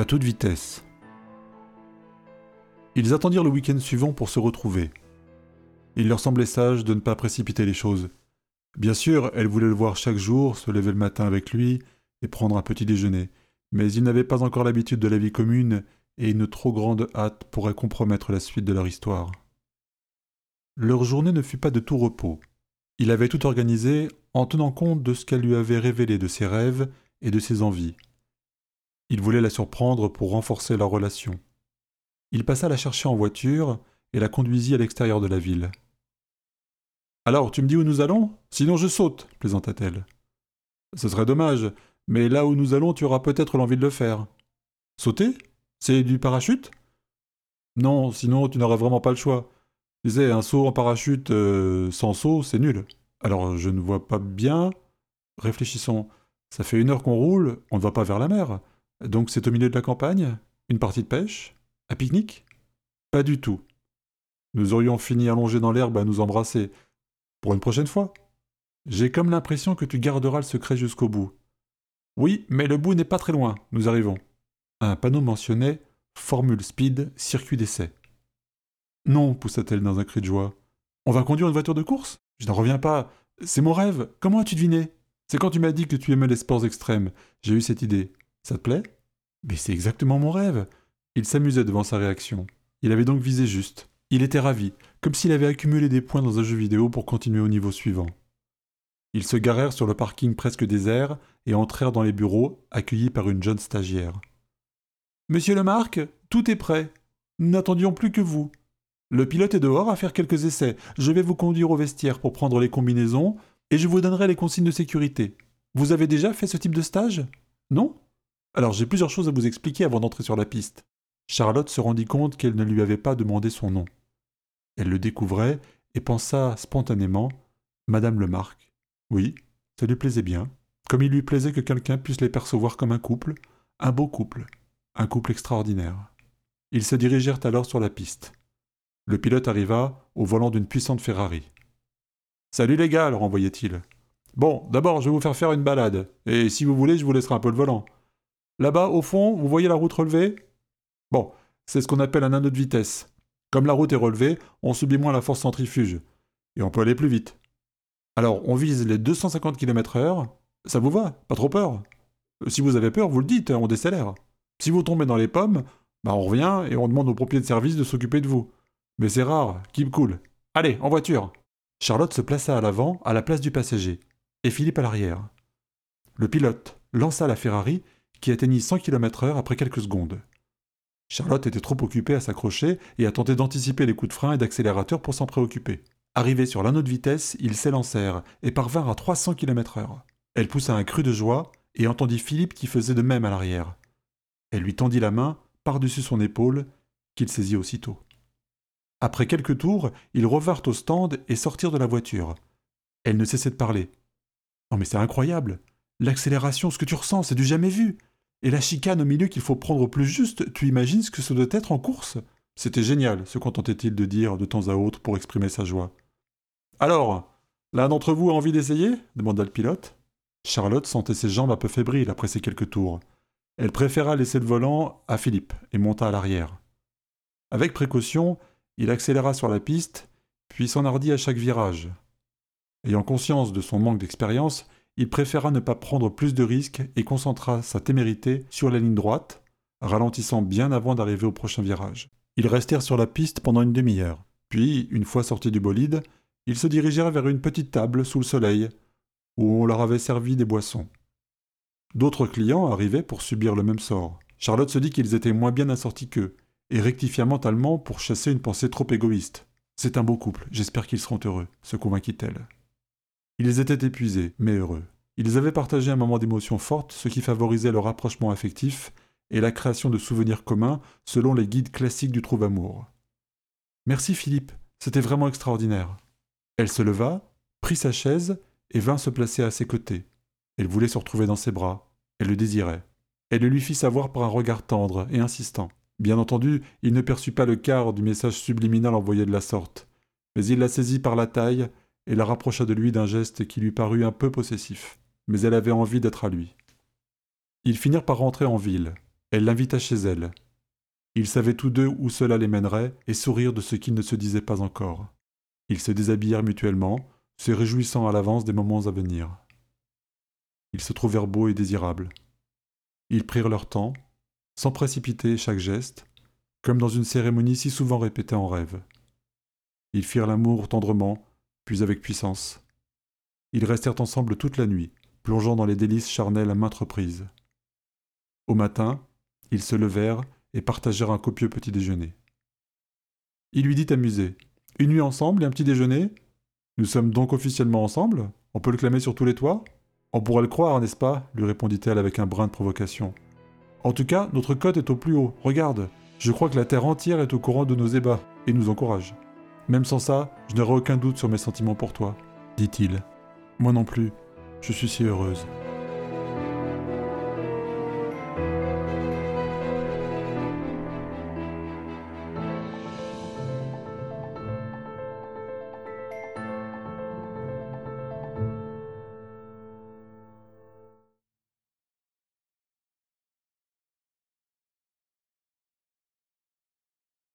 à toute vitesse. Ils attendirent le week-end suivant pour se retrouver. Il leur semblait sage de ne pas précipiter les choses. Bien sûr, elle voulait le voir chaque jour, se lever le matin avec lui et prendre un petit déjeuner, mais ils n'avaient pas encore l'habitude de la vie commune et une trop grande hâte pourrait compromettre la suite de leur histoire. Leur journée ne fut pas de tout repos. Il avait tout organisé en tenant compte de ce qu'elle lui avait révélé de ses rêves et de ses envies. Il voulait la surprendre pour renforcer leur relation. Il passa la chercher en voiture et la conduisit à l'extérieur de la ville. Alors, tu me dis où nous allons? Sinon je saute, plaisanta-t-elle. Ce serait dommage, mais là où nous allons, tu auras peut-être l'envie de le faire. Sauter? C'est du parachute? Non, sinon tu n'auras vraiment pas le choix. Tu un saut en parachute euh, sans saut, c'est nul. Alors je ne vois pas bien. Réfléchissons. Ça fait une heure qu'on roule, on ne va pas vers la mer. Donc c'est au milieu de la campagne? Une partie de pêche? Un pique-nique? Pas du tout. Nous aurions fini allongés dans l'herbe à nous embrasser. Pour une prochaine fois. J'ai comme l'impression que tu garderas le secret jusqu'au bout. Oui, mais le bout n'est pas très loin, nous arrivons. Un panneau mentionnait Formule Speed, circuit d'essai. Non, poussa-t-elle dans un cri de joie. On va conduire une voiture de course? Je n'en reviens pas. C'est mon rêve. Comment as-tu deviné? C'est quand tu m'as dit que tu aimais les sports extrêmes. J'ai eu cette idée. Ça te plaît? Mais c'est exactement mon rêve. Il s'amusait devant sa réaction. Il avait donc visé juste. Il était ravi, comme s'il avait accumulé des points dans un jeu vidéo pour continuer au niveau suivant. Ils se garèrent sur le parking presque désert et entrèrent dans les bureaux, accueillis par une jeune stagiaire. Monsieur Lemarque, tout est prêt. Nous n'attendions plus que vous. Le pilote est dehors à faire quelques essais. Je vais vous conduire au vestiaire pour prendre les combinaisons et je vous donnerai les consignes de sécurité. Vous avez déjà fait ce type de stage? Non? Alors j'ai plusieurs choses à vous expliquer avant d'entrer sur la piste. Charlotte se rendit compte qu'elle ne lui avait pas demandé son nom. Elle le découvrait et pensa spontanément Madame Lemarque. Oui, ça lui plaisait bien, comme il lui plaisait que quelqu'un puisse les percevoir comme un couple, un beau couple, un couple extraordinaire. Ils se dirigèrent alors sur la piste. Le pilote arriva au volant d'une puissante Ferrari. Salut les gars, leur envoyait-il. Bon, d'abord, je vais vous faire faire une balade, et si vous voulez, je vous laisserai un peu le volant. Là-bas, au fond, vous voyez la route relevée? Bon, c'est ce qu'on appelle un anneau de vitesse. Comme la route est relevée, on subit moins la force centrifuge, et on peut aller plus vite. Alors, on vise les 250 km/h. Ça vous va? Pas trop peur? Si vous avez peur, vous le dites, on décélère. Si vous tombez dans les pommes, bah on revient et on demande aux pompiers de service de s'occuper de vous. Mais c'est rare, keep cool. Allez, en voiture Charlotte se plaça à l'avant, à la place du passager, et Philippe à l'arrière. Le pilote lança la Ferrari, qui atteignit 100 km/h après quelques secondes. Charlotte était trop occupée à s'accrocher et à tenter d'anticiper les coups de frein et d'accélérateur pour s'en préoccuper. Arrivés sur l'anneau de vitesse, ils s'élancèrent et parvinrent à 300 km/h. Elle poussa un cru de joie et entendit Philippe qui faisait de même à l'arrière. Elle lui tendit la main par-dessus son épaule, qu'il saisit aussitôt. Après quelques tours, ils revinrent au stand et sortirent de la voiture. Elle ne cessait de parler. Non mais c'est incroyable. L'accélération, ce que tu ressens, c'est du jamais vu. Et la chicane au milieu qu'il faut prendre au plus juste, tu imagines ce que ça doit être en course? C'était génial, se contentait-il de dire de temps à autre pour exprimer sa joie. Alors, l'un d'entre vous a envie d'essayer? demanda le pilote. Charlotte sentait ses jambes un peu fébriles après ces quelques tours. Elle préféra laisser le volant à Philippe et monta à l'arrière. Avec précaution, il accéléra sur la piste, puis s'enhardit à chaque virage. Ayant conscience de son manque d'expérience, il préféra ne pas prendre plus de risques et concentra sa témérité sur la ligne droite, ralentissant bien avant d'arriver au prochain virage. Ils restèrent sur la piste pendant une demi-heure. Puis, une fois sortis du bolide, ils se dirigèrent vers une petite table sous le soleil, où on leur avait servi des boissons. D'autres clients arrivaient pour subir le même sort. Charlotte se dit qu'ils étaient moins bien assortis qu'eux, et rectifia mentalement pour chasser une pensée trop égoïste. C'est un beau couple, j'espère qu'ils seront heureux, se convainquit-elle. Ils étaient épuisés, mais heureux. Ils avaient partagé un moment d'émotion forte, ce qui favorisait leur rapprochement affectif et la création de souvenirs communs selon les guides classiques du trouve-amour. Merci Philippe, c'était vraiment extraordinaire. Elle se leva, prit sa chaise et vint se placer à ses côtés. Elle voulait se retrouver dans ses bras. Elle le désirait. Elle le lui fit savoir par un regard tendre et insistant. Bien entendu, il ne perçut pas le quart du message subliminal envoyé de la sorte, mais il la saisit par la taille et la rapprocha de lui d'un geste qui lui parut un peu possessif. Mais elle avait envie d'être à lui. Ils finirent par rentrer en ville. Elle l'invita chez elle. Ils savaient tous deux où cela les mènerait et sourire de ce qu'ils ne se disaient pas encore. Ils se déshabillèrent mutuellement, se réjouissant à l'avance des moments à venir. Ils se trouvèrent beaux et désirables. Ils prirent leur temps, sans précipiter chaque geste, comme dans une cérémonie si souvent répétée en rêve. Ils firent l'amour tendrement, avec puissance. Ils restèrent ensemble toute la nuit, plongeant dans les délices charnelles à maintes reprises. Au matin, ils se levèrent et partagèrent un copieux petit déjeuner. Il lui dit amusé Une nuit ensemble et un petit déjeuner? Nous sommes donc officiellement ensemble? On peut le clamer sur tous les toits? On pourrait le croire, n'est-ce pas? lui répondit-elle avec un brin de provocation. En tout cas, notre cote est au plus haut. Regarde, je crois que la terre entière est au courant de nos ébats et nous encourage. Même sans ça, je n'aurai aucun doute sur mes sentiments pour toi, dit-il. Moi non plus, je suis si heureuse.